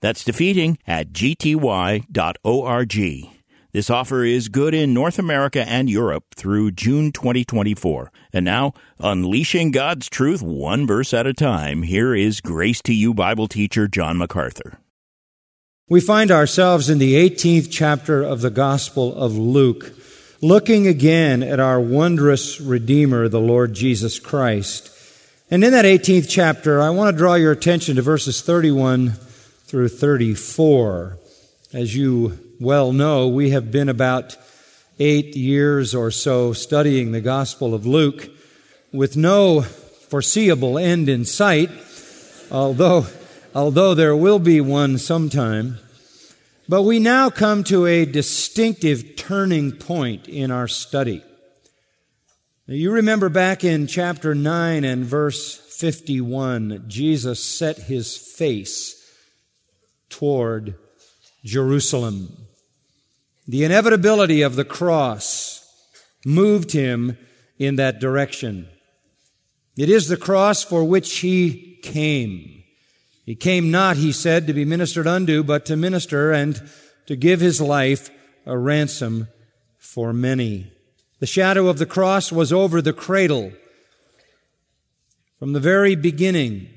That's defeating at gty.org. This offer is good in North America and Europe through June 2024. And now, unleashing God's truth one verse at a time, here is Grace to You Bible teacher John MacArthur. We find ourselves in the 18th chapter of the Gospel of Luke, looking again at our wondrous Redeemer, the Lord Jesus Christ. And in that 18th chapter, I want to draw your attention to verses 31 through 34. As you well know, we have been about eight years or so studying the Gospel of Luke with no foreseeable end in sight, although, although there will be one sometime. But we now come to a distinctive turning point in our study. You remember back in chapter 9 and verse 51, Jesus set his face toward Jerusalem. The inevitability of the cross moved him in that direction. It is the cross for which he came. He came not, he said, to be ministered unto, but to minister and to give his life a ransom for many. The shadow of the cross was over the cradle. From the very beginning,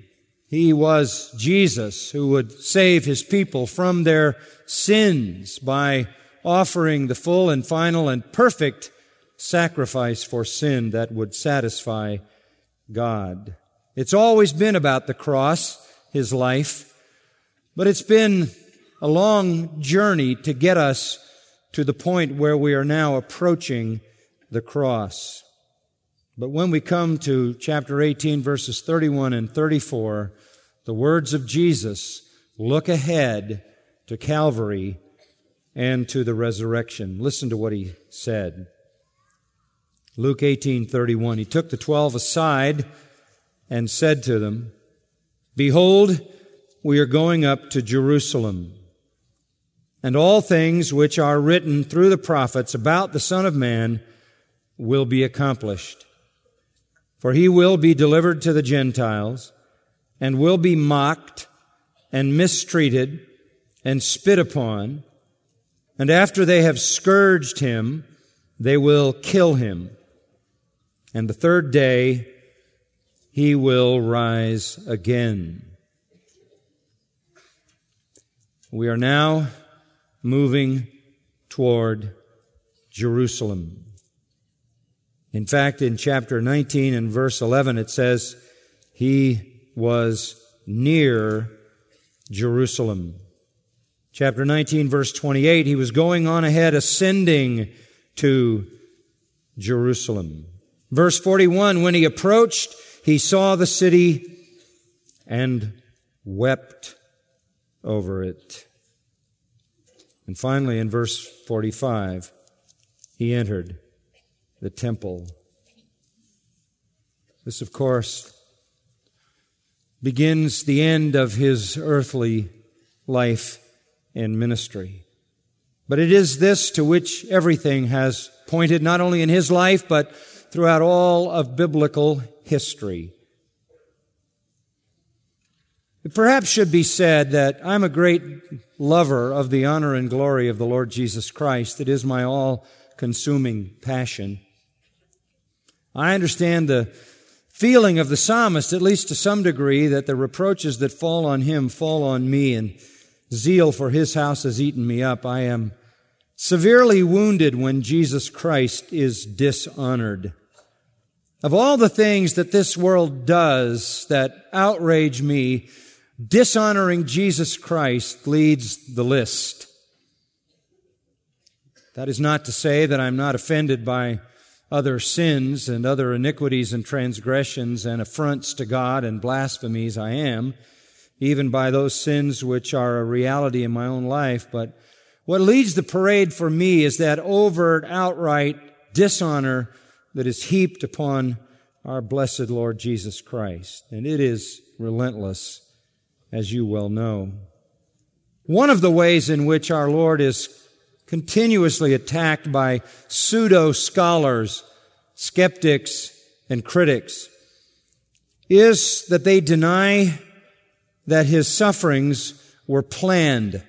he was Jesus who would save his people from their sins by offering the full and final and perfect sacrifice for sin that would satisfy God. It's always been about the cross, his life, but it's been a long journey to get us to the point where we are now approaching the cross. But when we come to chapter 18, verses 31 and 34, the words of Jesus look ahead to Calvary and to the resurrection. Listen to what he said. Luke 18:31 He took the 12 aside and said to them, Behold, we are going up to Jerusalem, and all things which are written through the prophets about the Son of Man will be accomplished. For he will be delivered to the Gentiles and will be mocked and mistreated and spit upon. And after they have scourged him, they will kill him. And the third day, he will rise again. We are now moving toward Jerusalem. In fact, in chapter 19 and verse 11, it says, He was near Jerusalem. Chapter 19, verse 28, He was going on ahead, ascending to Jerusalem. Verse 41, when He approached, He saw the city and wept over it. And finally, in verse 45, He entered the temple. This, of course, begins the end of his earthly life and ministry. But it is this to which everything has pointed, not only in his life, but throughout all of biblical history. It perhaps should be said that I'm a great lover of the honor and glory of the Lord Jesus Christ. It is my all consuming passion. I understand the feeling of the psalmist, at least to some degree, that the reproaches that fall on him fall on me, and zeal for his house has eaten me up. I am severely wounded when Jesus Christ is dishonored. Of all the things that this world does that outrage me, dishonoring Jesus Christ leads the list. That is not to say that I'm not offended by other sins and other iniquities and transgressions and affronts to God and blasphemies I am, even by those sins which are a reality in my own life. But What leads the parade for me is that overt, outright dishonor that is heaped upon our blessed Lord Jesus Christ. And it is relentless, as you well know. One of the ways in which our Lord is continuously attacked by pseudo scholars, skeptics, and critics is that they deny that his sufferings were planned,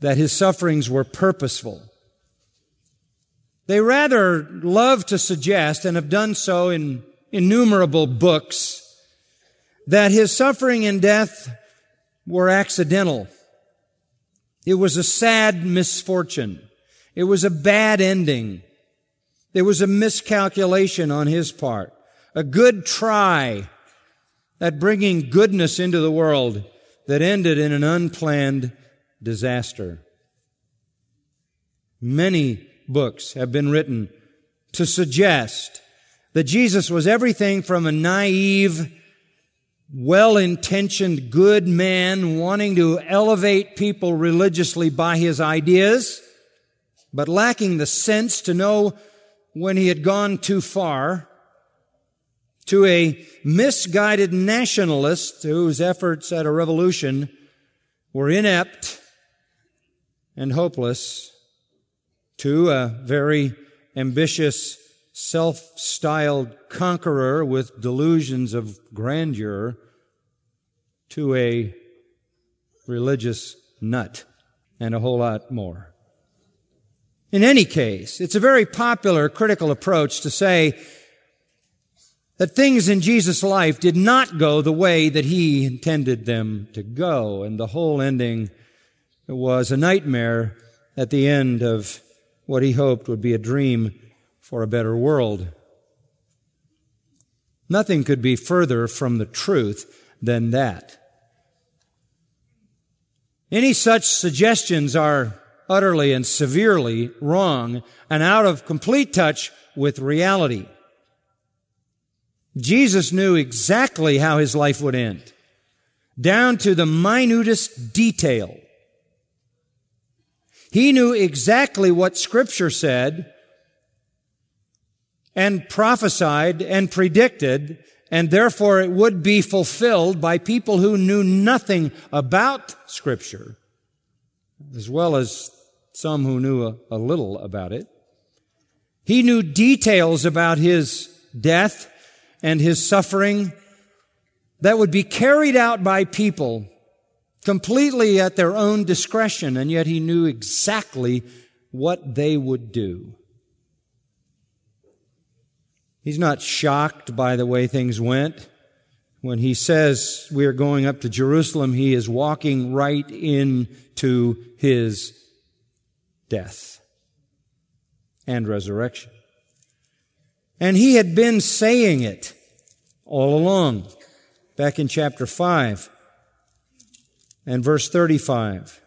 that his sufferings were purposeful. They rather love to suggest, and have done so in innumerable books, that his suffering and death were accidental. It was a sad misfortune. It was a bad ending. There was a miscalculation on his part. A good try at bringing goodness into the world that ended in an unplanned disaster. Many books have been written to suggest that Jesus was everything from a naive, well-intentioned good man wanting to elevate people religiously by his ideas, but lacking the sense to know when he had gone too far, to a misguided nationalist whose efforts at a revolution were inept and hopeless, to a very ambitious self-styled conqueror with delusions of grandeur to a religious nut and a whole lot more. In any case, it's a very popular critical approach to say that things in Jesus' life did not go the way that he intended them to go, and the whole ending was a nightmare at the end of what he hoped would be a dream for a better world. Nothing could be further from the truth than that. Any such suggestions are utterly and severely wrong and out of complete touch with reality. Jesus knew exactly how his life would end, down to the minutest detail. He knew exactly what scripture said and prophesied and predicted, and therefore it would be fulfilled by people who knew nothing about Scripture, as well as some who knew a, a little about it. He knew details about his death and his suffering that would be carried out by people completely at their own discretion, and yet he knew exactly what they would do. He's not shocked by the way things went. When he says we are going up to Jerusalem, he is walking right into his death and resurrection. And he had been saying it all along, back in chapter 5 and verse 35.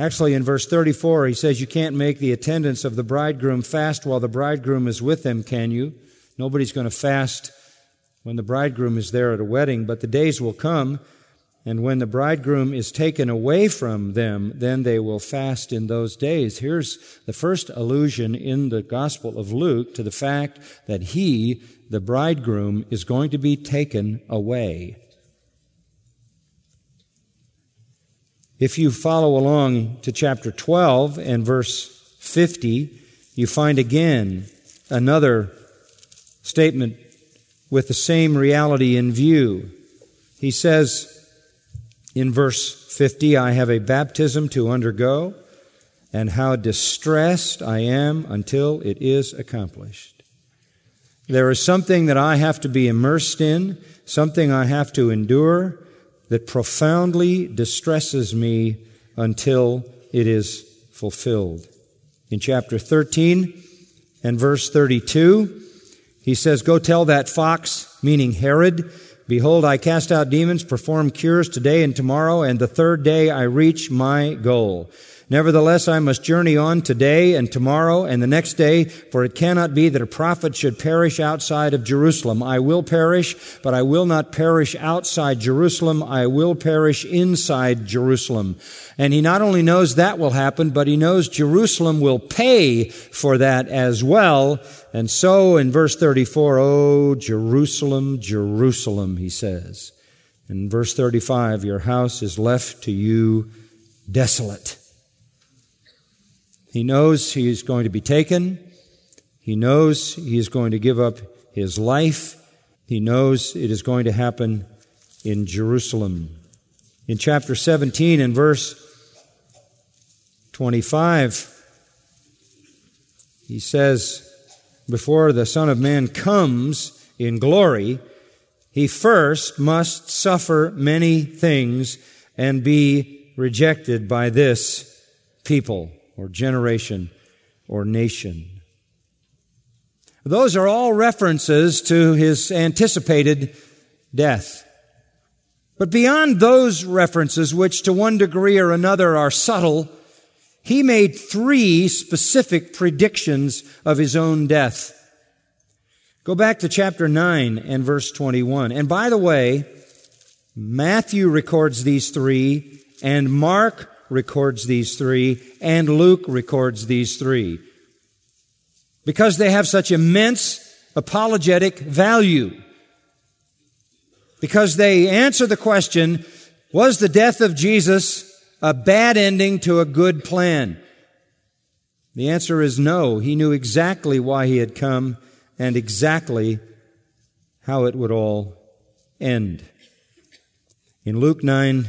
Actually, in verse 34, he says, You can't make the attendants of the bridegroom fast while the bridegroom is with them, can you? Nobody's going to fast when the bridegroom is there at a wedding, but the days will come, and when the bridegroom is taken away from them, then they will fast in those days. Here's the first allusion in the Gospel of Luke to the fact that he, the bridegroom, is going to be taken away. If you follow along to chapter 12 and verse 50, you find again another statement with the same reality in view. He says in verse 50, I have a baptism to undergo, and how distressed I am until it is accomplished. There is something that I have to be immersed in, something I have to endure, that profoundly distresses me until it is fulfilled. In chapter 13 and verse 32, he says, Go tell that fox, meaning Herod, Behold, I cast out demons, perform cures today and tomorrow, and the third day I reach my goal. Nevertheless, I must journey on today and tomorrow and the next day, for it cannot be that a prophet should perish outside of Jerusalem. I will perish, but I will not perish outside Jerusalem. I will perish inside Jerusalem. And he not only knows that will happen, but he knows Jerusalem will pay for that as well. And so in verse 34, Oh, Jerusalem, Jerusalem, he says. In verse 35, your house is left to you desolate. He knows he is going to be taken. He knows he is going to give up his life. He knows it is going to happen in Jerusalem. In chapter 17 and verse 25, he says, Before the Son of Man comes in glory, he first must suffer many things and be rejected by this people or generation or nation. Those are all references to his anticipated death. But beyond those references, which to one degree or another are subtle, he made three specific predictions of his own death. Go back to chapter 9 and verse 21. And by the way, Matthew records these three, and Mark records these three, and Luke records these three. Because they have such immense apologetic value. Because they answer the question, was the death of Jesus a bad ending to a good plan? The answer is no. He knew exactly why he had come and exactly how it would all end. In Luke 9,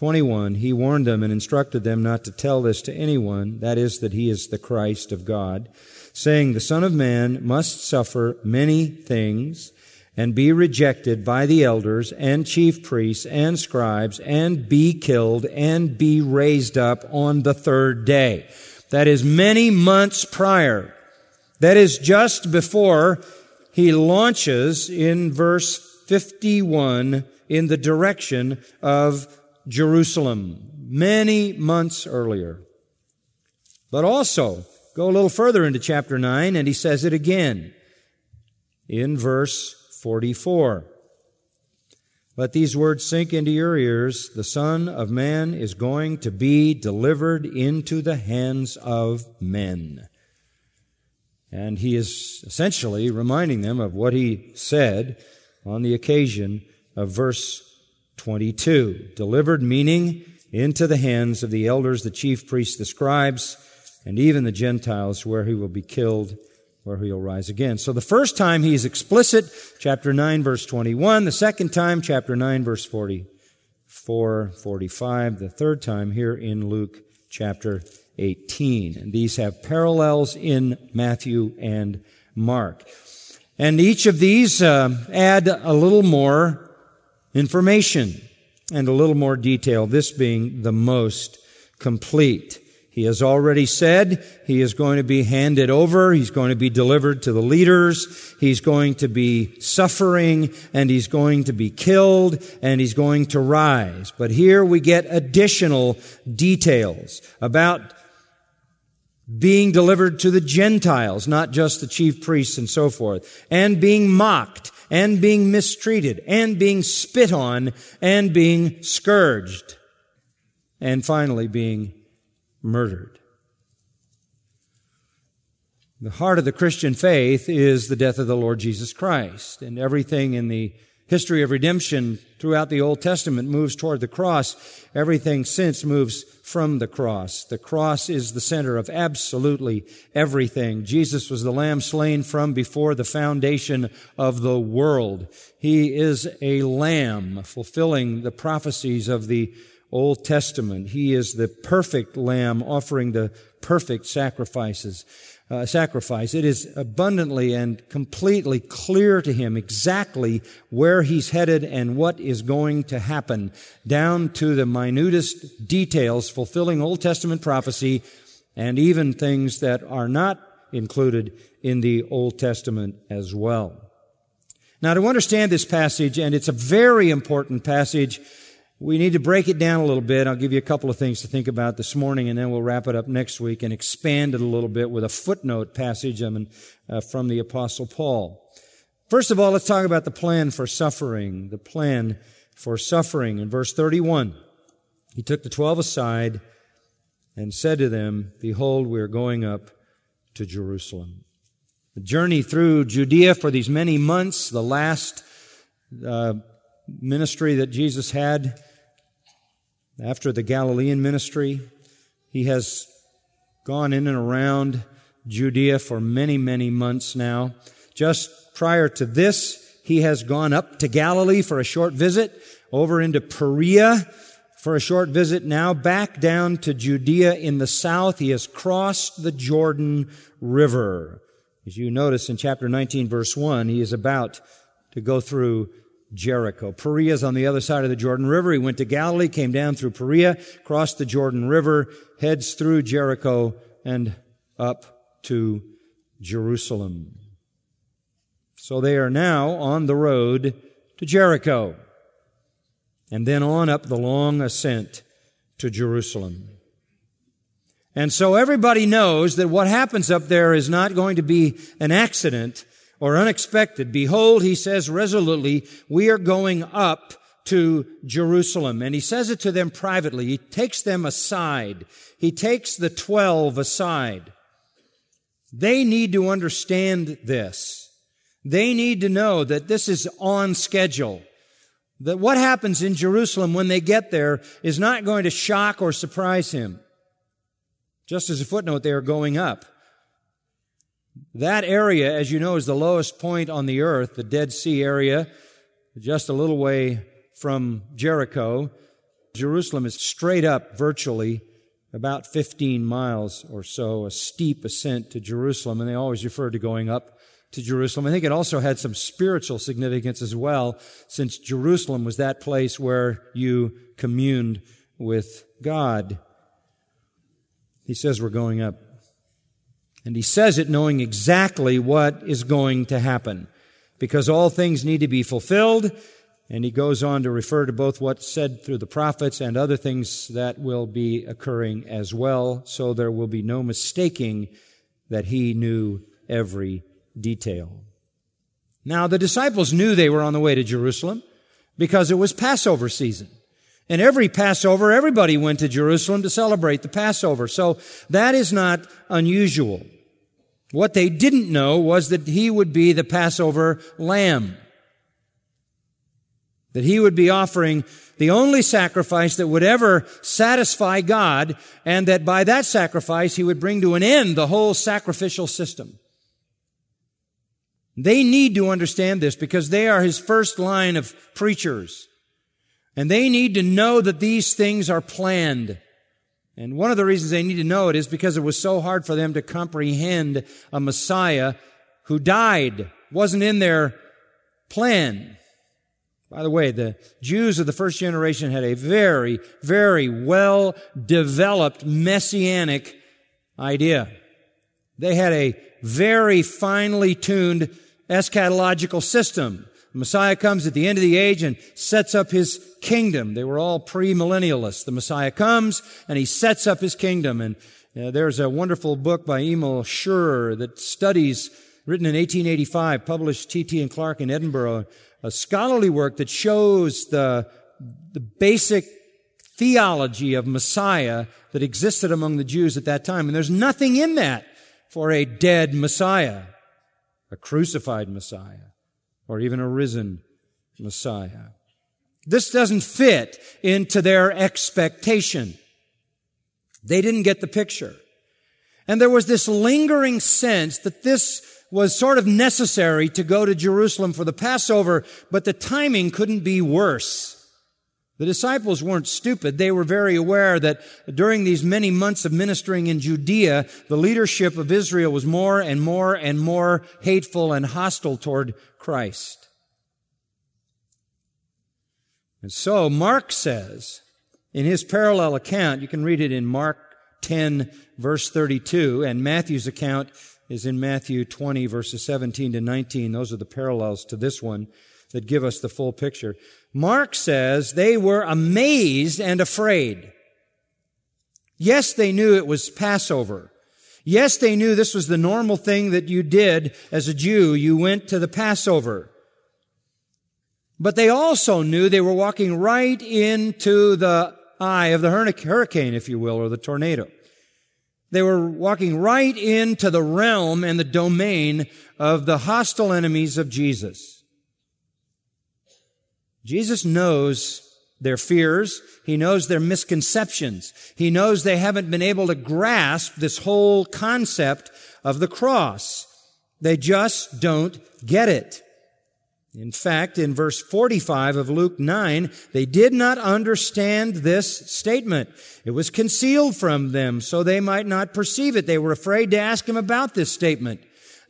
21, he warned them and instructed them not to tell this to anyone, that is, that he is the Christ of God, saying, The Son of Man must suffer many things and be rejected by the elders and chief priests and scribes and be killed and be raised up on the third day. That is many months prior. That is just before he launches in verse 51 in the direction of Jerusalem many months earlier. But also, go a little further into chapter 9 and he says it again in verse 44. Let these words sink into your ears. The Son of Man is going to be delivered into the hands of men. And he is essentially reminding them of what he said on the occasion of verse 22. Delivered meaning into the hands of the elders, the chief priests, the scribes, and even the Gentiles, where he will be killed, where he'll rise again. So the first time he is explicit, chapter 9, verse 21. The second time, chapter 9, verse 44, 45. The third time here in Luke chapter 18. And these have parallels in Matthew and Mark. And each of these uh, add a little more information and a little more detail, this being the most complete. He has already said he is going to be handed over. He's going to be delivered to the leaders. He's going to be suffering and he's going to be killed and he's going to rise. But here we get additional details about being delivered to the Gentiles, not just the chief priests and so forth, and being mocked and being mistreated and being spit on and being scourged and finally being murdered. The heart of the Christian faith is the death of the Lord Jesus Christ and everything in the history of redemption throughout the Old Testament moves toward the cross. Everything since moves from the cross. The cross is the center of absolutely everything. Jesus was the lamb slain from before the foundation of the world. He is a lamb fulfilling the prophecies of the Old Testament. He is the perfect lamb offering the perfect sacrifices uh, sacrifice. It is abundantly and completely clear to him exactly where he's headed and what is going to happen, down to the minutest details, fulfilling Old Testament prophecy and even things that are not included in the Old Testament as well. Now, to understand this passage, and it's a very important passage, we need to break it down a little bit. I'll give you a couple of things to think about this morning, and then we'll wrap it up next week and expand it a little bit with a footnote passage uh, from the Apostle Paul. First of all, let's talk about the plan for suffering. The plan for suffering. In verse 31, he took the twelve aside and said to them, Behold, we are going up to Jerusalem. The journey through Judea for these many months, the last uh, ministry that Jesus had after the Galilean ministry. He has gone in and around Judea for many, many months now. Just prior to this, he has gone up to Galilee for a short visit, over into Perea for a short visit, now back down to Judea in the south. He has crossed the Jordan River. As you notice in chapter 19 verse 1, he is about to go through Jericho. Perea is on the other side of the Jordan River. He went to Galilee, came down through Perea, crossed the Jordan River, heads through Jericho and up to Jerusalem. So they are now on the road to Jericho and then on up the long ascent to Jerusalem. And so everybody knows that what happens up there is not going to be an accident or unexpected. Behold, he says resolutely, we are going up to Jerusalem. And he says it to them privately. He takes them aside. He takes the twelve aside. They need to understand this. They need to know that this is on schedule. That what happens in Jerusalem when they get there is not going to shock or surprise him. Just as a footnote, they are going up. That area, as you know, is the lowest point on the earth, the Dead Sea area, just a little way from Jericho. Jerusalem is straight up virtually about 15 miles or so, a steep ascent to Jerusalem, and they always refer to going up to Jerusalem. I think it also had some spiritual significance as well, since Jerusalem was that place where you communed with God. He says we're going up. And he says it knowing exactly what is going to happen because all things need to be fulfilled. And he goes on to refer to both what's said through the prophets and other things that will be occurring as well. So there will be no mistaking that he knew every detail. Now the disciples knew they were on the way to Jerusalem because it was Passover season. And every Passover, everybody went to Jerusalem to celebrate the Passover. So that is not unusual. What they didn't know was that he would be the Passover lamb. That he would be offering the only sacrifice that would ever satisfy God, and that by that sacrifice he would bring to an end the whole sacrificial system. They need to understand this because they are his first line of preachers. And they need to know that these things are planned. And one of the reasons they need to know it is because it was so hard for them to comprehend a Messiah who died, wasn't in their plan. By the way, the Jews of the first generation had a very, very well developed messianic idea. They had a very finely tuned eschatological system. The Messiah comes at the end of the age and sets up his kingdom. They were all premillennialists. The Messiah comes and he sets up his kingdom. And uh, there's a wonderful book by Emil Schurer that studies, written in 1885, published T.T. and Clark in Edinburgh, a scholarly work that shows the, the basic theology of Messiah that existed among the Jews at that time. And there's nothing in that for a dead Messiah, a crucified Messiah or even a risen Messiah. This doesn't fit into their expectation. They didn't get the picture. And there was this lingering sense that this was sort of necessary to go to Jerusalem for the Passover, but the timing couldn't be worse. The disciples weren't stupid. They were very aware that during these many months of ministering in Judea, the leadership of Israel was more and more and more hateful and hostile toward Christ. And so Mark says in his parallel account, you can read it in Mark 10 verse 32 and Matthew's account is in Matthew 20 verses 17 to 19. Those are the parallels to this one that give us the full picture. Mark says they were amazed and afraid. Yes, they knew it was Passover. Yes, they knew this was the normal thing that you did as a Jew. You went to the Passover. But they also knew they were walking right into the eye of the hurricane, if you will, or the tornado. They were walking right into the realm and the domain of the hostile enemies of Jesus. Jesus knows their fears. He knows their misconceptions. He knows they haven't been able to grasp this whole concept of the cross. They just don't get it. In fact, in verse 45 of Luke 9, they did not understand this statement. It was concealed from them so they might not perceive it. They were afraid to ask him about this statement.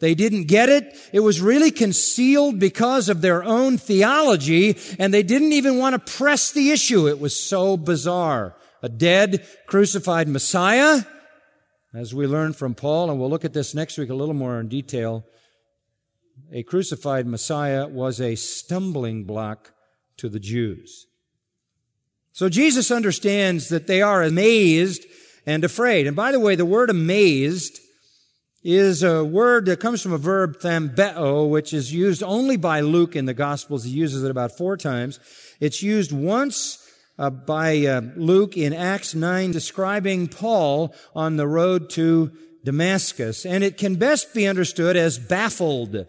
They didn't get it. It was really concealed because of their own theology, and they didn't even want to press the issue. It was so bizarre. A dead, crucified Messiah, as we learn from Paul, and we'll look at this next week a little more in detail. A crucified Messiah was a stumbling block to the Jews. So Jesus understands that they are amazed and afraid. And by the way, the word amazed is a word that comes from a verb thambeo, which is used only by Luke in the Gospels. He uses it about four times. It's used once uh, by uh, Luke in Acts 9 describing Paul on the road to Damascus. And it can best be understood as baffled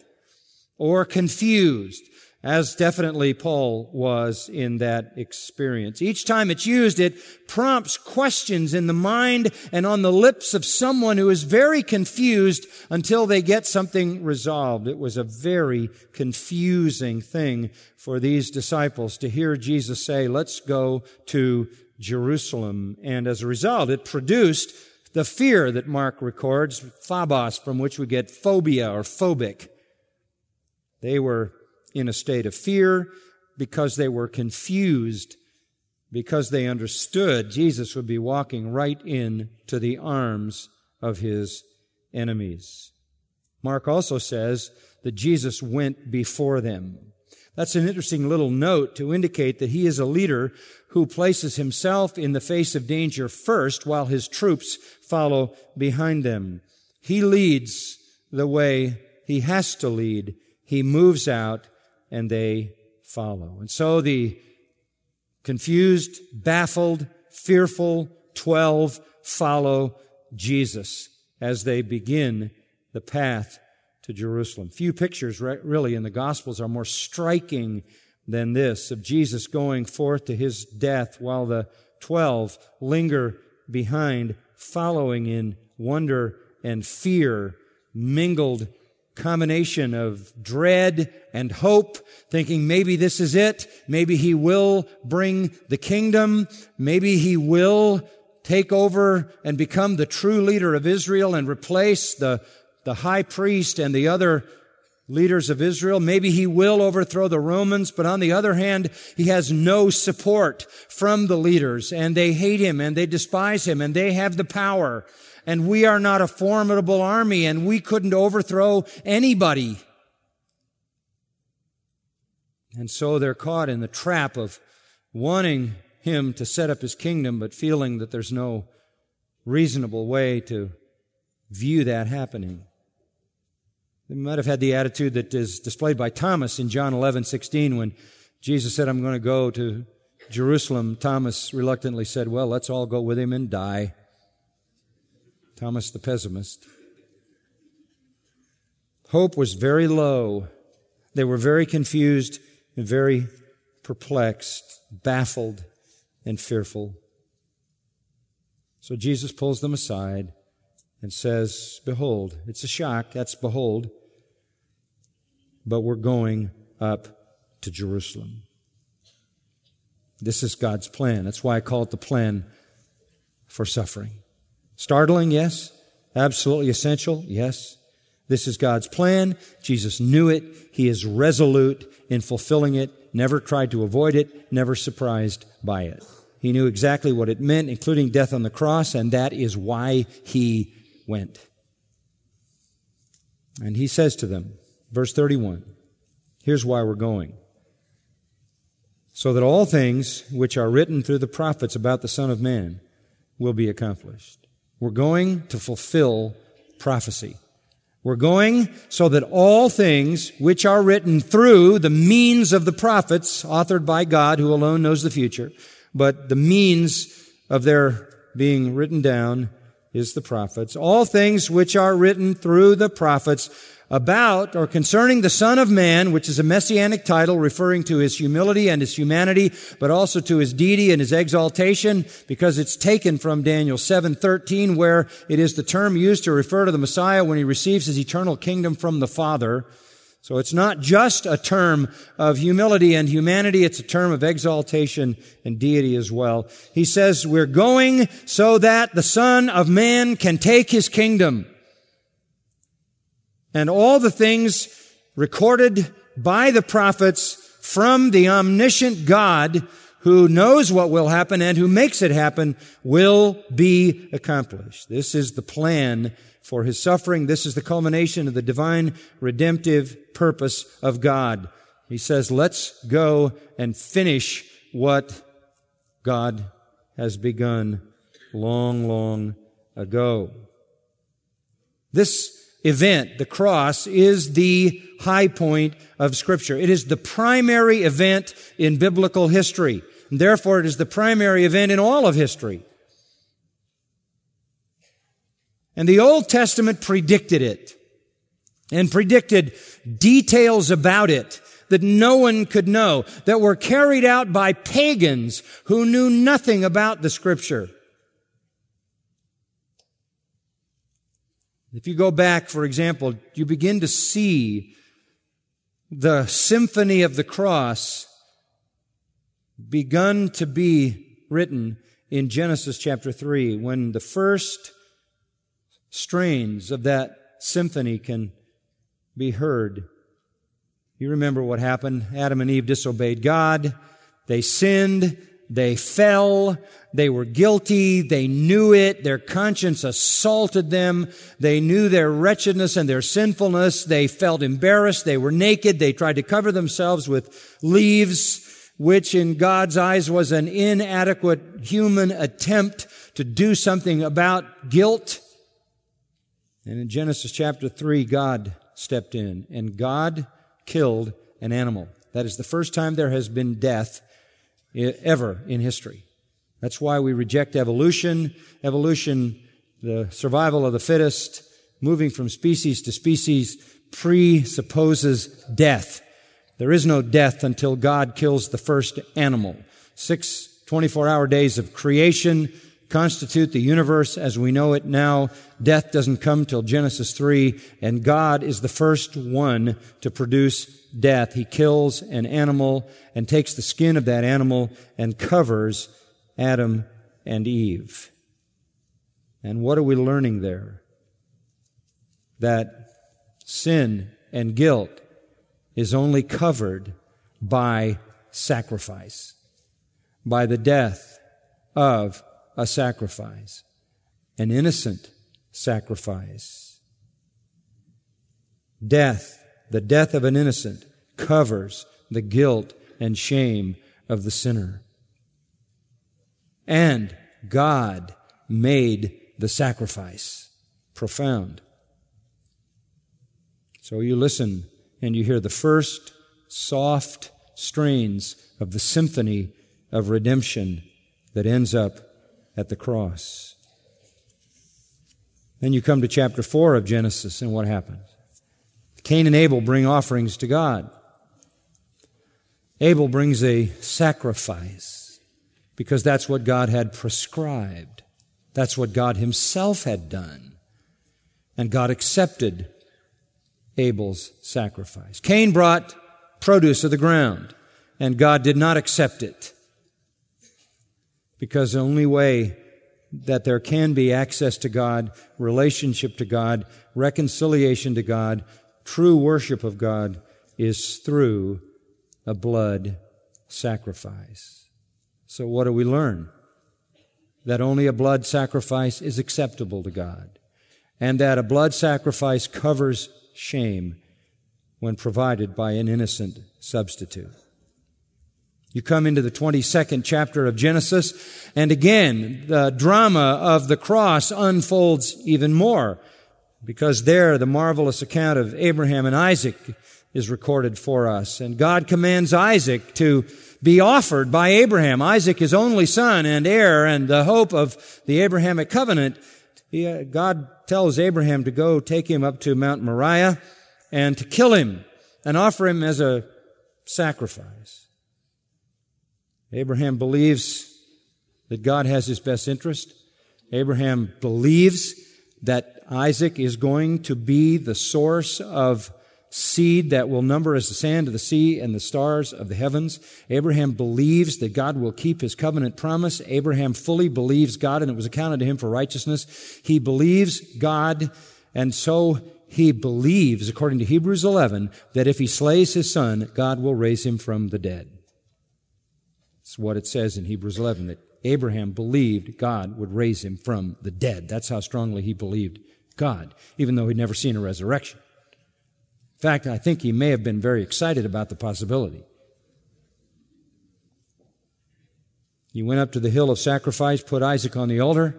or confused as definitely Paul was in that experience. Each time it's used, it prompts questions in the mind and on the lips of someone who is very confused until they get something resolved. It was a very confusing thing for these disciples to hear Jesus say, let's go to Jerusalem. And as a result, it produced the fear that Mark records, phobos, from which we get phobia or phobic. They were in a state of fear because they were confused because they understood Jesus would be walking right in to the arms of his enemies. Mark also says that Jesus went before them. That's an interesting little note to indicate that he is a leader who places himself in the face of danger first while his troops follow behind them. He leads the way he has to lead. He moves out and they follow. And so the confused, baffled, fearful 12 follow Jesus as they begin the path to Jerusalem. Few pictures really in the Gospels are more striking than this of Jesus going forth to his death while the 12 linger behind, following in wonder and fear mingled combination of dread and hope, thinking maybe this is it. Maybe he will bring the kingdom. Maybe he will take over and become the true leader of Israel and replace the, the high priest and the other leaders of Israel. Maybe he will overthrow the Romans, but on the other hand, he has no support from the leaders and they hate him and they despise him and they have the power and we are not a formidable army and we couldn't overthrow anybody. And so they're caught in the trap of wanting him to set up his kingdom, but feeling that there's no reasonable way to view that happening. They might have had the attitude that is displayed by Thomas in John 11, 16 when Jesus said, I'm going to go to Jerusalem. Thomas reluctantly said, well, let's all go with him and die. Thomas the pessimist. Hope was very low. They were very confused and very perplexed, baffled, and fearful. So Jesus pulls them aside and says, Behold, it's a shock, that's behold, but we're going up to Jerusalem. This is God's plan. That's why I call it the plan for suffering. Startling, yes. Absolutely essential, yes. This is God's plan. Jesus knew it. He is resolute in fulfilling it, never tried to avoid it, never surprised by it. He knew exactly what it meant, including death on the cross, and that is why he went. And he says to them, verse 31, here's why we're going. so that all things which are written through the prophets about the Son of Man will be accomplished. We're going to fulfill prophecy. We're going so that all things which are written through the means of the prophets, authored by God, who alone knows the future, but the means of their being written down is the prophets. All things which are written through the prophets about or concerning the Son of Man, which is a messianic title referring to his humility and his humanity, but also to his deity and his exaltation, because it's taken from Daniel 7:13, where it is the term used to refer to the Messiah when he receives his eternal kingdom from the Father. So it's not just a term of humility and humanity, it's a term of exaltation and deity as well. He says, we're going so that the Son of Man can take his kingdom. And all the things recorded by the prophets from the omniscient God who knows what will happen and who makes it happen will be accomplished. This is the plan for his suffering. This is the culmination of the divine redemptive purpose of God. He says, let's go and finish what God has begun long, long ago. This event, the cross, is the high point of scripture. It is the primary event in biblical history. And therefore, it is the primary event in all of history. And the Old Testament predicted it and predicted details about it that no one could know, that were carried out by pagans who knew nothing about the scripture. If you go back, for example, you begin to see the symphony of the cross begun to be written in Genesis chapter 3 when the first strains of that symphony can be heard. You remember what happened. Adam and Eve disobeyed God. They sinned. They fell. They were guilty. They knew it. Their conscience assaulted them. They knew their wretchedness and their sinfulness. They felt embarrassed. They were naked. They tried to cover themselves with leaves, which in God's eyes was an inadequate human attempt to do something about guilt. And in Genesis chapter 3, God stepped in and God killed an animal. That is the first time there has been death ever in history. That's why we reject evolution. Evolution, the survival of the fittest, moving from species to species, presupposes death. There is no death until God kills the first animal. Six 24 hour days of creation constitute the universe as we know it now. Death doesn't come till Genesis 3, and God is the first one to produce death, he kills an animal and takes the skin of that animal and covers Adam and Eve. And what are we learning there? That sin and guilt is only covered by sacrifice, by the death of a sacrifice, an innocent sacrifice. Death the death of an innocent covers the guilt and shame of the sinner. And God made the sacrifice. Profound. So you listen and you hear the first soft strains of the symphony of redemption that ends up at the cross. Then you come to chapter 4 of Genesis and what happens? Cain and Abel bring offerings to God. Abel brings a sacrifice because that's what God had prescribed. That's what God himself had done. And God accepted Abel's sacrifice. Cain brought produce of the ground, and God did not accept it. Because the only way that there can be access to God, relationship to God, reconciliation to God, true worship of God is through a blood sacrifice. So what do we learn? That only a blood sacrifice is acceptable to God, and that a blood sacrifice covers shame when provided by an innocent substitute. You come into the 22nd chapter of Genesis, and again, the drama of the cross unfolds even more, because there the marvelous account of Abraham and Isaac is recorded for us. And God commands Isaac to be offered by Abraham. Isaac, his only son and heir and the hope of the Abrahamic covenant. Uh, God tells Abraham to go take him up to Mount Moriah and to kill him and offer him as a sacrifice. Abraham believes that God has his best interest. Abraham believes that Isaac is going to be the source of seed that will number as the sand of the sea and the stars of the heavens. Abraham believes that God will keep his covenant promise. Abraham fully believes God and it was accounted to him for righteousness. He believes God and so he believes, according to Hebrews 11, that if he slays his son, God will raise him from the dead. It's what it says in Hebrews 11 that Abraham believed God would raise him from the dead. That's how strongly he believed God, even though he'd never seen a resurrection. In fact, I think he may have been very excited about the possibility. He went up to the hill of sacrifice, put Isaac on the altar,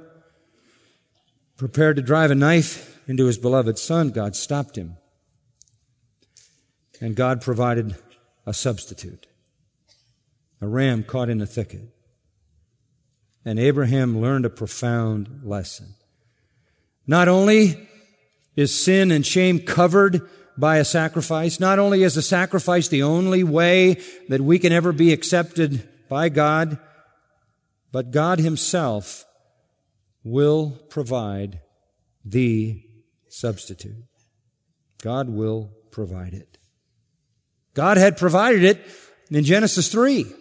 prepared to drive a knife into his beloved son. God stopped him. And God provided a substitute a ram caught in a thicket. And Abraham learned a profound lesson. Not only is sin and shame covered by a sacrifice, not only is a sacrifice the only way that we can ever be accepted by God, but God Himself will provide the substitute. God will provide it. God had provided it in Genesis 3.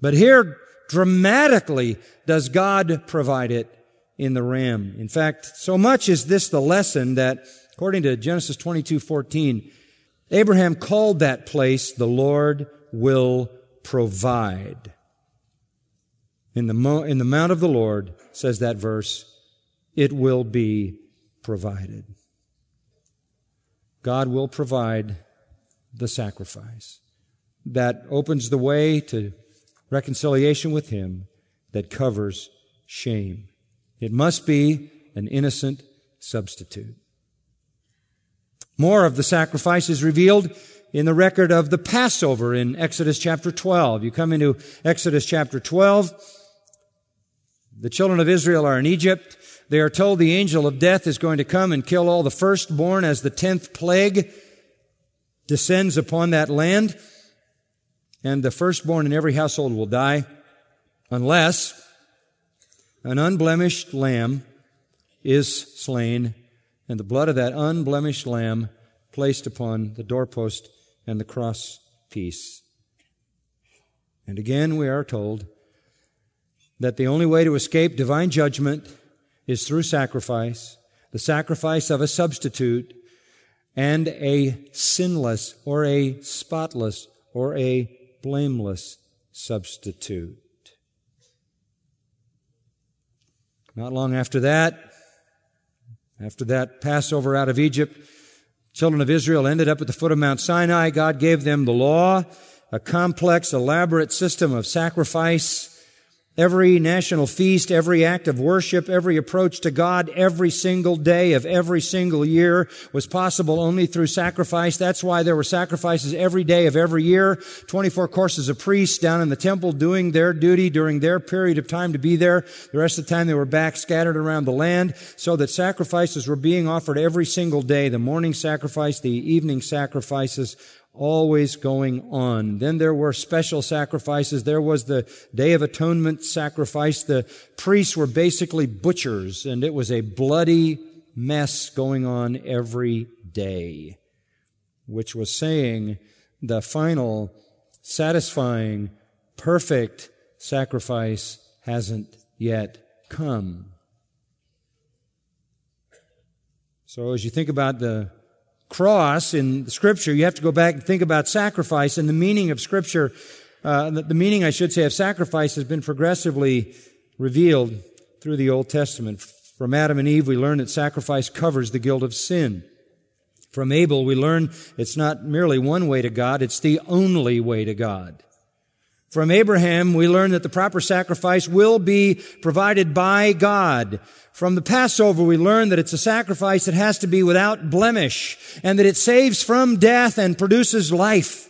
But here, dramatically, does God provide it in the ram. In fact, so much is this the lesson that, according to Genesis 22, 14, Abraham called that place, the Lord will provide. In the, mo- in the mount of the Lord, says that verse, it will be provided. God will provide the sacrifice that opens the way to reconciliation with Him that covers shame. It must be an innocent substitute. More of the sacrifice is revealed in the record of the Passover in Exodus chapter 12. You come into Exodus chapter 12. The children of Israel are in Egypt. They are told the angel of death is going to come and kill all the firstborn as the tenth plague descends upon that land and the firstborn in every household will die unless an unblemished lamb is slain and the blood of that unblemished lamb placed upon the doorpost and the cross piece. And again, we are told that the only way to escape divine judgment is through sacrifice, the sacrifice of a substitute, and a sinless or a spotless or a blameless substitute. Not long after that, after that Passover out of Egypt, children of Israel ended up at the foot of Mount Sinai. God gave them the law, a complex, elaborate system of sacrifice Every national feast, every act of worship, every approach to God, every single day of every single year was possible only through sacrifice. That's why there were sacrifices every day of every year. 24 courses of priests down in the temple doing their duty during their period of time to be there. The rest of the time they were back scattered around the land so that sacrifices were being offered every single day. The morning sacrifice, the evening sacrifices, always going on. Then there were special sacrifices. There was the Day of Atonement sacrifice. The priests were basically butchers, and it was a bloody mess going on every day, which was saying the final, satisfying, perfect sacrifice hasn't yet come. So as you think about the cross in Scripture, you have to go back and think about sacrifice and the meaning of Scripture. Uh, the, meaning, I should say, of sacrifice has been progressively revealed through the Old Testament. From Adam and Eve, we learn that sacrifice covers the guilt of sin. From Abel, we learn it's not merely one way to God, it's the only way to God. From Abraham, we learn that the proper sacrifice will be provided by God. From the Passover, we learn that it's a sacrifice that has to be without blemish and that it saves from death and produces life.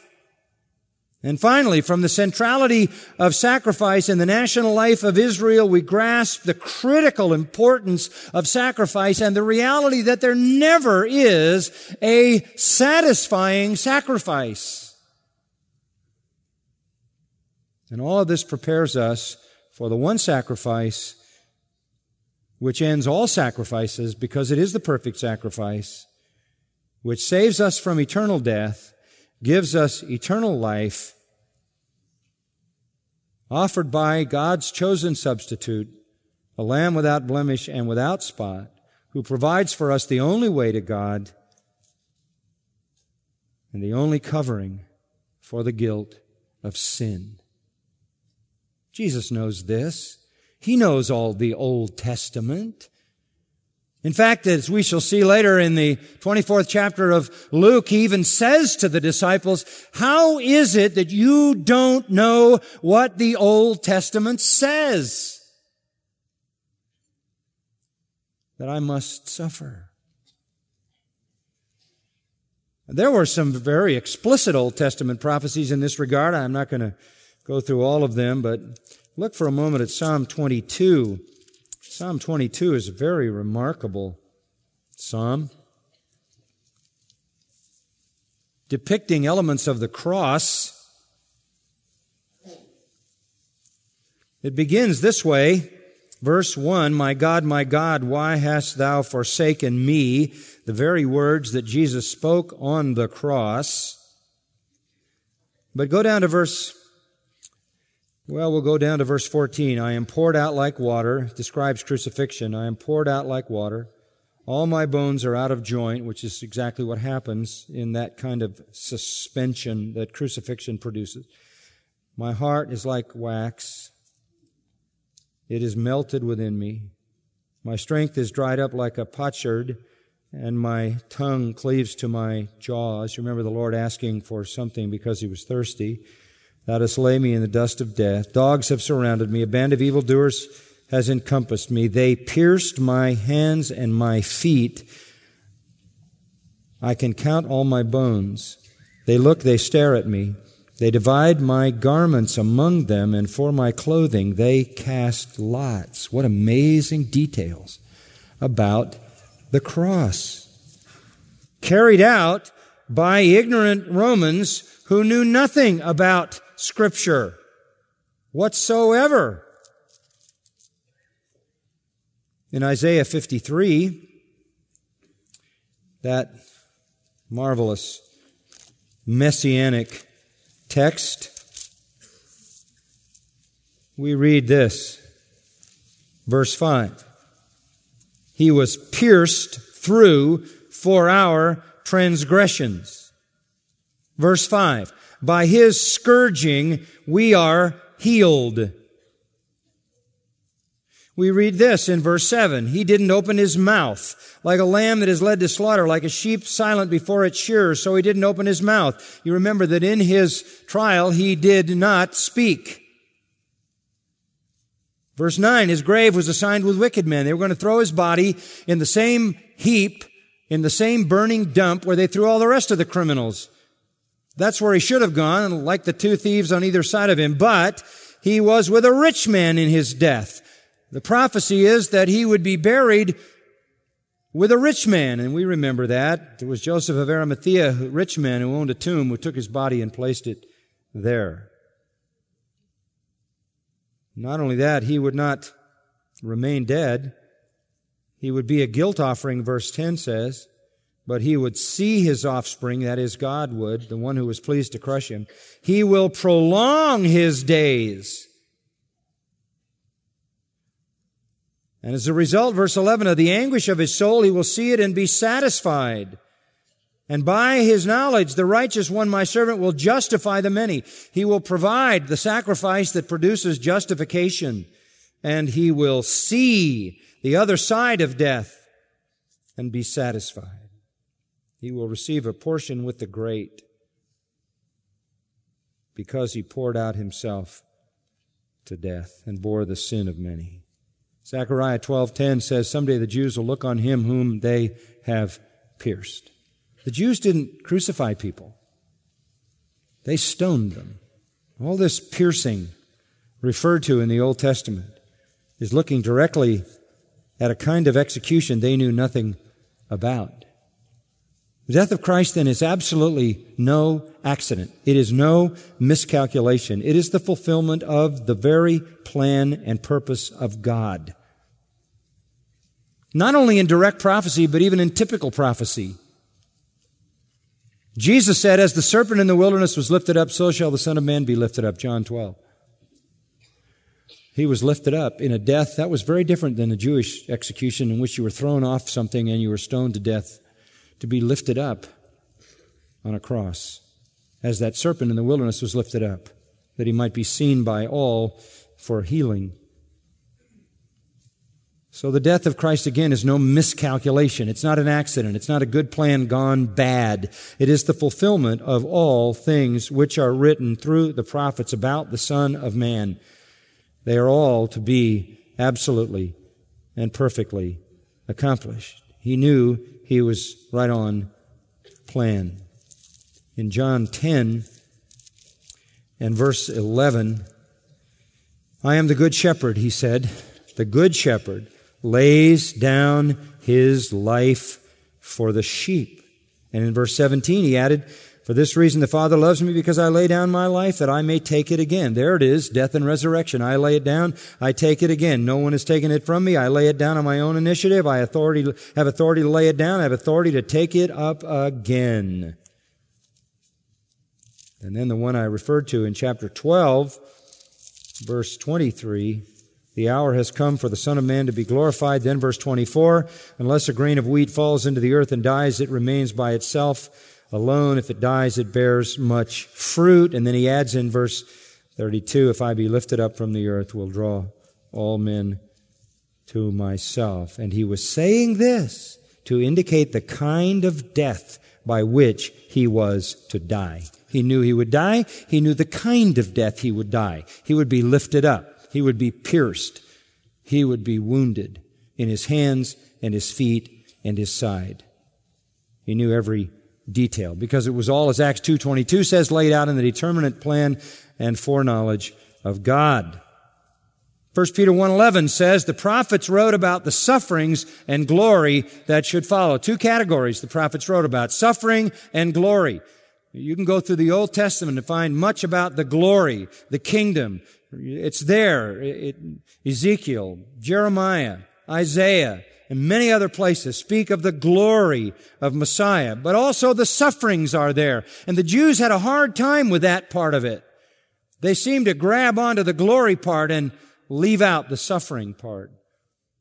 And finally, from the centrality of sacrifice in the national life of Israel, we grasp the critical importance of sacrifice and the reality that there never is a satisfying sacrifice. And all of this prepares us for the one sacrifice which ends all sacrifices because it is the perfect sacrifice, which saves us from eternal death, gives us eternal life, offered by God's chosen substitute, a lamb without blemish and without spot, who provides for us the only way to God and the only covering for the guilt of sin. Jesus knows this. He knows all the Old Testament. In fact, as we shall see later in the 24th chapter of Luke, he even says to the disciples, how is it that you don't know what the Old Testament says? That I must suffer. There were some very explicit Old Testament prophecies in this regard. I'm not going to go through all of them, but look for a moment at Psalm 22. Psalm 22 is a very remarkable psalm depicting elements of the cross. It begins this way. Verse 1, My God, my God, why hast thou forsaken me? The very words that Jesus spoke on the cross. But go down to verse well, we'll go down to verse 14. I am poured out like water, describes crucifixion. I am poured out like water. All my bones are out of joint, which is exactly what happens in that kind of suspension that crucifixion produces. My heart is like wax. It is melted within me. My strength is dried up like a potsherd, and my tongue cleaves to my jaws. You Remember the Lord asking for something because he was thirsty. Thou dost lay me in the dust of death. Dogs have surrounded me. A band of evildoers has encompassed me. They pierced my hands and my feet. I can count all my bones. They look, they stare at me. They divide my garments among them, and for my clothing they cast lots. What amazing details about the cross. Carried out by ignorant Romans who knew nothing about Scripture whatsoever. In Isaiah 53, that marvelous messianic text, we read this, verse 5. He was pierced through for our transgressions. Verse 5. By his scourging, we are healed. We read this in verse 7. He didn't open his mouth. Like a lamb that is led to slaughter, like a sheep silent before its shearers, so he didn't open his mouth. You remember that in his trial, he did not speak. Verse 9, his grave was assigned with wicked men. They were going to throw his body in the same heap, in the same burning dump where they threw all the rest of the criminals. That's where he should have gone, like the two thieves on either side of him. But he was with a rich man in his death. The prophecy is that he would be buried with a rich man, and we remember that. It was Joseph of Arimathea, a rich man who owned a tomb, who took his body and placed it there. Not only that, he would not remain dead. He would be a guilt offering, verse 10 says but he would see his offspring, that is, God would, the one who was pleased to crush him. He will prolong his days. And as a result, verse 11, of the anguish of his soul, he will see it and be satisfied. And by his knowledge, the righteous one, my servant, will justify the many. He will provide the sacrifice that produces justification. And he will see the other side of death and be satisfied. He will receive a portion with the great. because he poured out himself to death and bore the sin of many. Zechariah 12:10 says someday the Jews will look on him whom they have pierced. The Jews didn't crucify people. They stoned them. All this piercing referred to in the Old Testament is looking directly at a kind of execution they knew nothing about. The death of Christ then is absolutely no accident. It is no miscalculation. It is the fulfillment of the very plan and purpose of God. Not only in direct prophecy, but even in typical prophecy. Jesus said, as the serpent in the wilderness was lifted up, so shall the Son of Man be lifted up. John 12. He was lifted up in a death that was very different than the Jewish execution in which you were thrown off something and you were stoned to death to be lifted up on a cross, as that serpent in the wilderness was lifted up, that he might be seen by all for healing. So the death of Christ again is no miscalculation. It's not an accident. It's not a good plan gone bad. It is the fulfillment of all things which are written through the prophets about the Son of Man. They are all to be absolutely and perfectly accomplished. He knew he was right on plan. In John 10 and verse 11, I am the good shepherd, he said. The good shepherd lays down his life for the sheep. And in verse 17, he added, for this reason, the Father loves me because I lay down my life that I may take it again. There it is, death and resurrection. I lay it down, I take it again. No one has taken it from me. I lay it down on my own initiative. I authority, have authority to lay it down. I have authority to take it up again. And then the one I referred to in chapter 12, verse 23, the hour has come for the Son of Man to be glorified. Then verse 24, unless a grain of wheat falls into the earth and dies, it remains by itself alone. If it dies, it bears much fruit. And then he adds in verse 32, if I be lifted up from the earth, will draw all men to myself. And he was saying this to indicate the kind of death by which he was to die. He knew he would die. He knew the kind of death he would die. He would be lifted up. He would be pierced. He would be wounded in his hands and his feet and his side. He knew every detail because it was all, as Acts 2.22 says, laid out in the determinate plan and foreknowledge of God. 1 Peter 1.11 says, the prophets wrote about the sufferings and glory that should follow. Two categories the prophets wrote about, suffering and glory. You can go through the Old Testament to find much about the glory, the kingdom. It's there. It, Ezekiel, Jeremiah, Isaiah, and many other places speak of the glory of Messiah, but also the sufferings are there. And the Jews had a hard time with that part of it. They seem to grab onto the glory part and leave out the suffering part.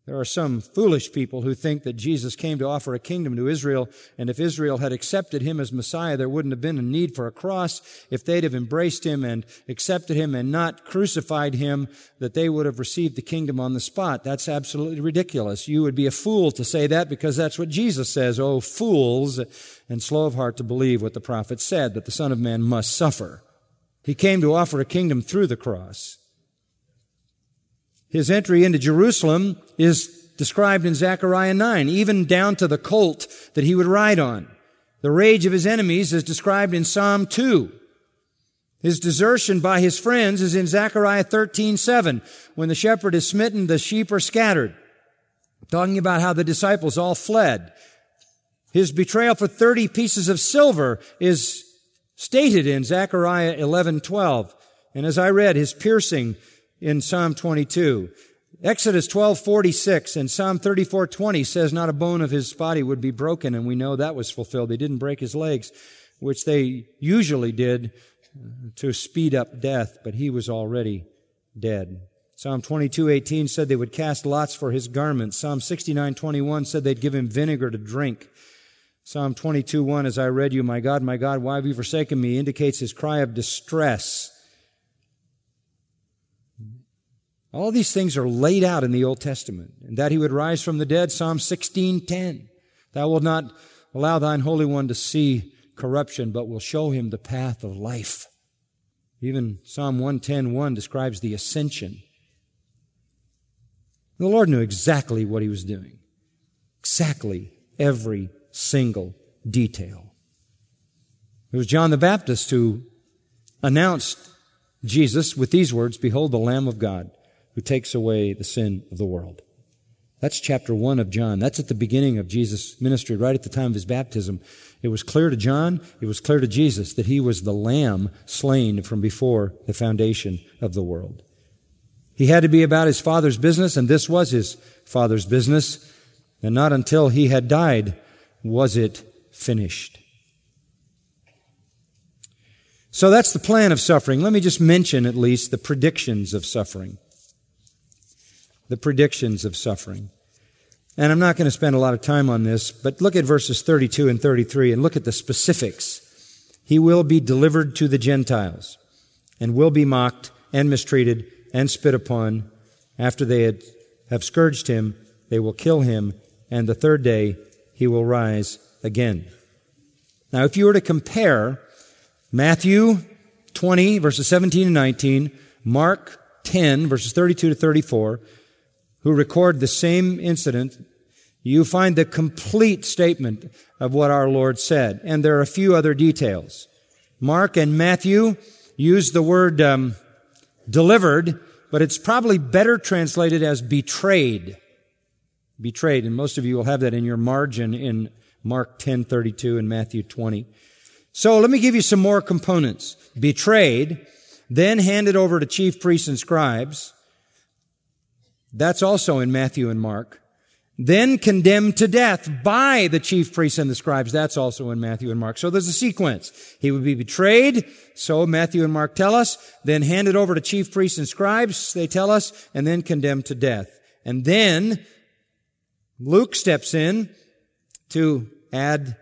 There are some foolish people who think that Jesus came to offer a kingdom to Israel, and if Israel had accepted him as Messiah, there wouldn't have been a need for a cross. If they'd have embraced him and accepted him and not crucified him, that they would have received the kingdom on the spot. That's absolutely ridiculous. You would be a fool to say that because that's what Jesus says. Oh, fools, and slow of heart to believe what the prophet said, that the Son of Man must suffer. He came to offer a kingdom through the cross. His entry into Jerusalem is described in Zechariah 9, even down to the colt that he would ride on. The rage of his enemies is described in Psalm 2. His desertion by his friends is in Zechariah 13, 7. When the shepherd is smitten, the sheep are scattered. Talking about how the disciples all fled. His betrayal for 30 pieces of silver is stated in Zechariah 11, 12. And as I read, his piercing in Psalm 22. Exodus 12:46 and Psalm 34:20 says not a bone of his body would be broken and we know that was fulfilled. They didn't break his legs, which they usually did to speed up death, but he was already dead. Psalm 22:18 said they would cast lots for his garments. Psalm 69:21 said they'd give him vinegar to drink. Psalm 22:1 as I read you, my God, my God, why have you forsaken me? indicates his cry of distress. All these things are laid out in the Old Testament. And that he would rise from the dead, Psalm 16:10. Thou wilt not allow thine Holy One to see corruption, but will show him the path of life. Even Psalm 110.1 describes the ascension. The Lord knew exactly what he was doing. Exactly every single detail. It was John the Baptist who announced Jesus with these words, Behold the Lamb of God who takes away the sin of the world. That's chapter one of John. That's at the beginning of Jesus' ministry, right at the time of his baptism. It was clear to John, it was clear to Jesus that he was the lamb slain from before the foundation of the world. He had to be about his father's business, and this was his father's business. And not until he had died was it finished. So that's the plan of suffering. Let me just mention at least the predictions of suffering. The predictions of suffering. And I'm not going to spend a lot of time on this, but look at verses 32 and 33 and look at the specifics. He will be delivered to the Gentiles and will be mocked and mistreated and spit upon. After they had, have scourged him, they will kill him, and the third day he will rise again. Now, if you were to compare Matthew 20, verses 17 and 19, Mark 10, verses 32 to 34, who record the same incident, you find the complete statement of what our Lord said. And there are a few other details. Mark and Matthew use the word um, delivered, but it's probably better translated as betrayed. Betrayed, and most of you will have that in your margin in Mark 10:32 and Matthew 20. So let me give you some more components. Betrayed, then handed over to chief priests and scribes. That's also in Matthew and Mark. Then condemned to death by the chief priests and the scribes. That's also in Matthew and Mark. So there's a sequence. He would be betrayed. So Matthew and Mark tell us. Then handed over to chief priests and scribes. They tell us. And then condemned to death. And then Luke steps in to add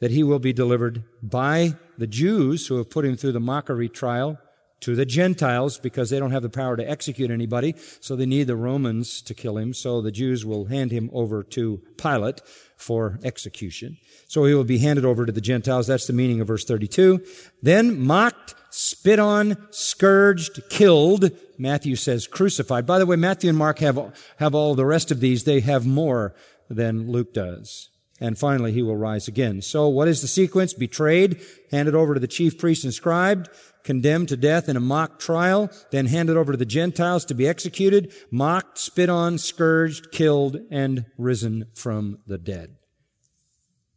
that he will be delivered by the Jews who have put him through the mockery trial to the Gentiles because they don't have the power to execute anybody, so they need the Romans to kill him. So the Jews will hand him over to Pilate for execution. So he will be handed over to the Gentiles. That's the meaning of verse 32. Then mocked, spit on, scourged, killed. Matthew says crucified. By the way, Matthew and Mark have, have all the rest of these. They have more than Luke does and finally he will rise again. So what is the sequence? Betrayed, handed over to the chief priest and scribe, condemned to death in a mock trial, then handed over to the Gentiles to be executed, mocked, spit on, scourged, killed, and risen from the dead.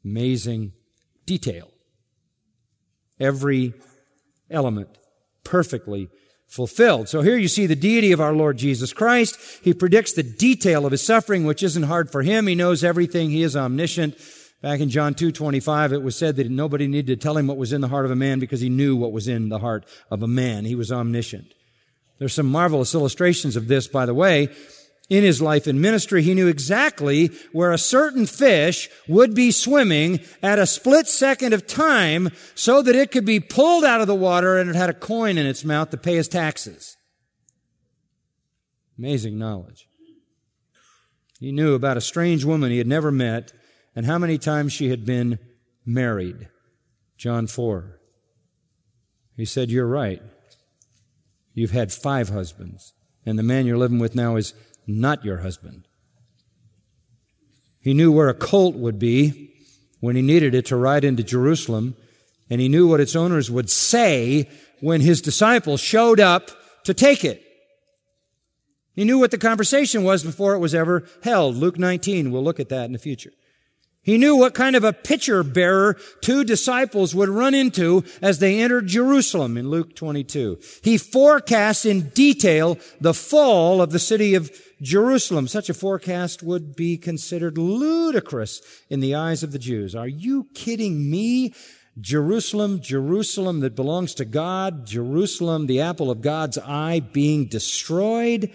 Amazing detail. Every element perfectly fulfilled. So here you see the deity of our Lord Jesus Christ. He predicts the detail of his suffering, which isn't hard for him. He knows everything. He is omniscient. Back in John 2:25 it was said that nobody needed to tell him what was in the heart of a man because he knew what was in the heart of a man. He was omniscient. There's some marvelous illustrations of this by the way in his life and ministry, he knew exactly where a certain fish would be swimming at a split second of time so that it could be pulled out of the water and it had a coin in its mouth to pay his taxes. Amazing knowledge. He knew about a strange woman he had never met and how many times she had been married. John 4. He said, You're right. You've had five husbands, and the man you're living with now is not your husband. He knew where a colt would be when he needed it to ride into Jerusalem, and he knew what its owners would say when his disciples showed up to take it. He knew what the conversation was before it was ever held. Luke 19, we'll look at that in the future. He knew what kind of a pitcher bearer two disciples would run into as they entered Jerusalem in Luke 22. He forecasts in detail the fall of the city of Jerusalem. Such a forecast would be considered ludicrous in the eyes of the Jews. Are you kidding me? Jerusalem, Jerusalem that belongs to God, Jerusalem, the apple of God's eye being destroyed.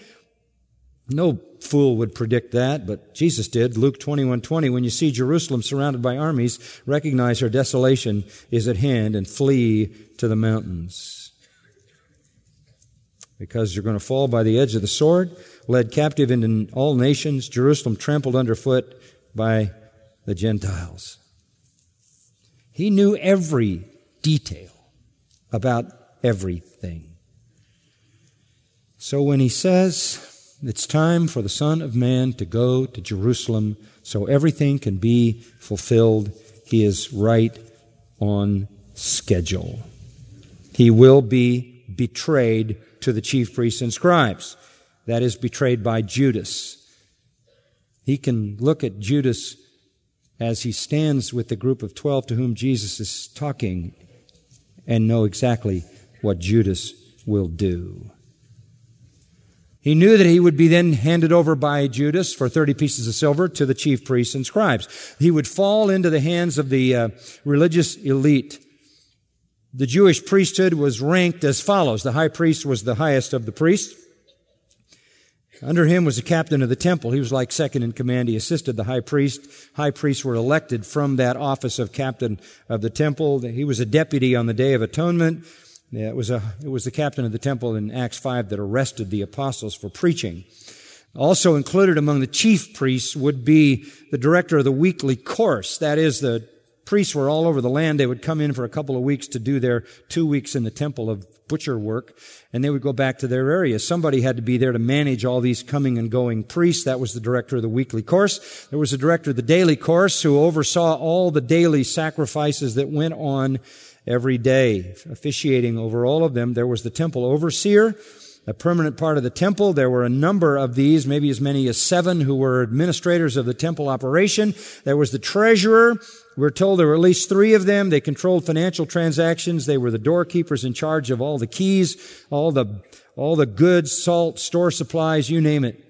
No fool would predict that, but Jesus did. Luke 21, 20, when you see Jerusalem surrounded by armies, recognize her desolation is at hand and flee to the mountains. Because you're going to fall by the edge of the sword, led captive into all nations, Jerusalem trampled underfoot by the Gentiles. He knew every detail about everything. So when he says it's time for the Son of Man to go to Jerusalem so everything can be fulfilled, he is right on schedule. He will be betrayed to the chief priests and scribes. That is betrayed by Judas. He can look at Judas as he stands with the group of 12 to whom Jesus is talking and know exactly what Judas will do. He knew that he would be then handed over by Judas for 30 pieces of silver to the chief priests and scribes. He would fall into the hands of the uh, religious elite. The Jewish priesthood was ranked as follows. The high priest was the highest of the priests. Under him was the captain of the temple. He was like second in command. He assisted the high priest. High priests were elected from that office of captain of the temple. He was a deputy on the Day of Atonement. It was, a, it was the captain of the temple in Acts 5 that arrested the apostles for preaching. Also included among the chief priests would be the director of the weekly course. That is, the priests were all over the land. They would come in for a couple of weeks to do their two weeks in the temple of butcher work, and they would go back to their area. Somebody had to be there to manage all these coming and going priests. That was the director of the weekly course. There was a director of the daily course who oversaw all the daily sacrifices that went on every day. Officiating over all of them, there was the temple overseer, a permanent part of the temple. There were a number of these, maybe as many as seven, who were administrators of the temple operation. There was the treasurer. We're told there were at least three of them. They controlled financial transactions. They were the doorkeepers in charge of all the keys, all the, all the goods, salt, store supplies, you name it.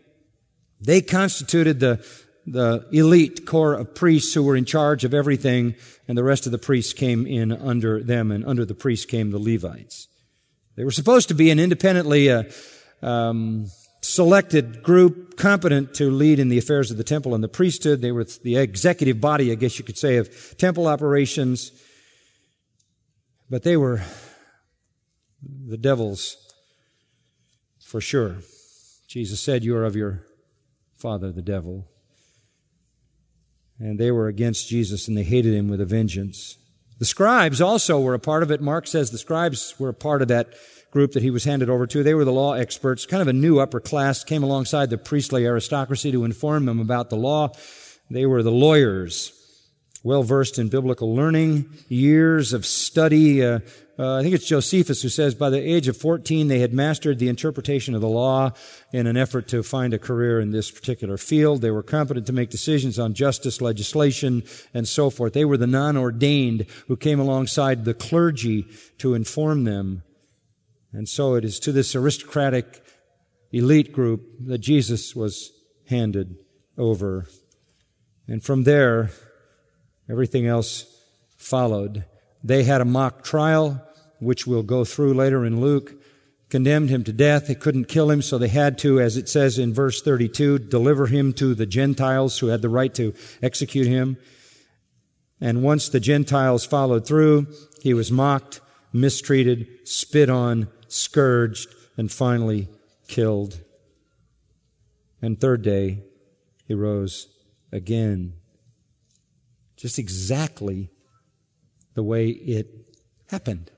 They constituted the, the elite corps of priests who were in charge of everything, and the rest of the priests came in under them, and under the priests came the Levites. They were supposed to be an independently uh, um, selected group competent to lead in the affairs of the temple and the priesthood. They were the executive body, I guess you could say, of temple operations. But they were the devils for sure. Jesus said, You are of your father, the devil. And they were against Jesus and they hated him with a vengeance. The scribes also were a part of it. Mark says the scribes were a part of that group that he was handed over to. They were the law experts, kind of a new upper class, came alongside the priestly aristocracy to inform them about the law. They were the lawyers, well versed in biblical learning, years of study, uh, uh, I think it's Josephus who says by the age of 14 they had mastered the interpretation of the law in an effort to find a career in this particular field. They were competent to make decisions on justice, legislation, and so forth. They were the non-ordained who came alongside the clergy to inform them. And so it is to this aristocratic elite group that Jesus was handed over. And from there, everything else followed. They had a mock trial which we'll go through later in Luke, condemned him to death. They couldn't kill him, so they had to, as it says in verse 32, deliver him to the Gentiles who had the right to execute him. And once the Gentiles followed through, he was mocked, mistreated, spit on, scourged, and finally killed. And third day, he rose again. Just exactly the way it happened.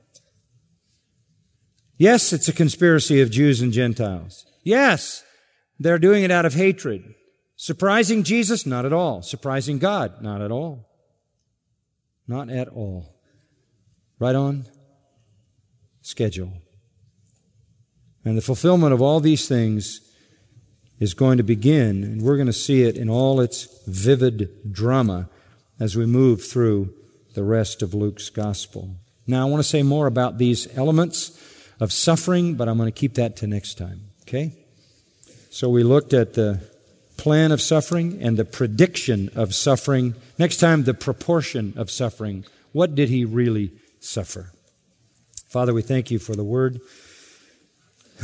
Yes, it's a conspiracy of Jews and Gentiles. Yes, they're doing it out of hatred. Surprising Jesus? Not at all. Surprising God? Not at all. Not at all. Right on schedule. And the fulfillment of all these things is going to begin, and we're going to see it in all its vivid drama as we move through the rest of Luke's gospel. Now, I want to say more about these elements of suffering, but I'm going to keep that to next time. Okay? So we looked at the plan of suffering and the prediction of suffering. Next time, the proportion of suffering. What did he really suffer? Father, we thank you for the word.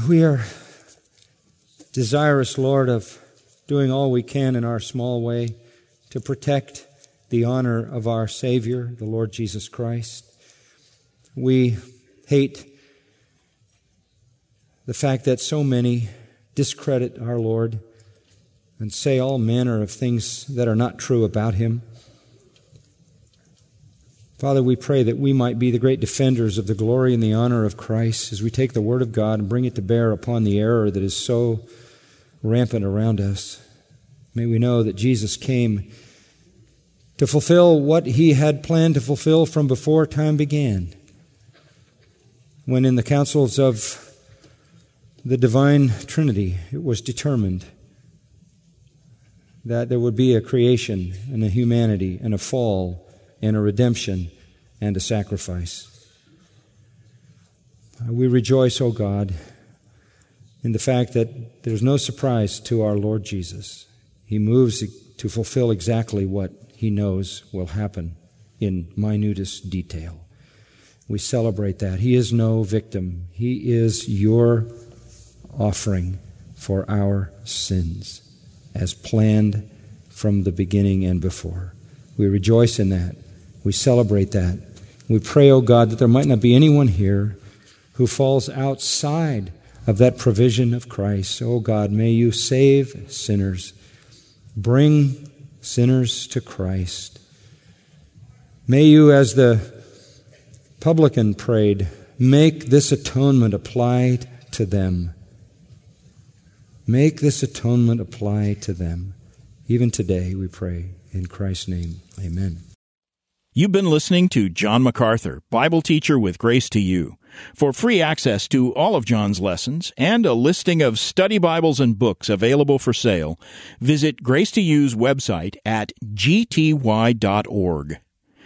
We are desirous, Lord, of doing all we can in our small way to protect the honor of our Savior, the Lord Jesus Christ. We hate the fact that so many discredit our Lord and say all manner of things that are not true about him. Father, we pray that we might be the great defenders of the glory and the honor of Christ as we take the Word of God and bring it to bear upon the error that is so rampant around us. May we know that Jesus came to fulfill what he had planned to fulfill from before time began. When in the councils of the divine Trinity, it was determined that there would be a creation and a humanity and a fall and a redemption and a sacrifice. Uh, we rejoice, O God, in the fact that there's no surprise to our Lord Jesus. He moves to fulfill exactly what he knows will happen in minutest detail. We celebrate that. He is no victim. He is your offering for our sins as planned from the beginning and before. We rejoice in that. We celebrate that. We pray, O oh God, that there might not be anyone here who falls outside of that provision of Christ. O oh God, may you save sinners, bring sinners to Christ. May you, as the publican prayed, make this atonement applied to them. Make this atonement apply to them. Even today, we pray. In Christ's name, amen. You've been listening to John MacArthur, Bible teacher with Grace to You. For free access to all of John's lessons and a listing of study Bibles and books available for sale, visit Grace to You's website at gty.org.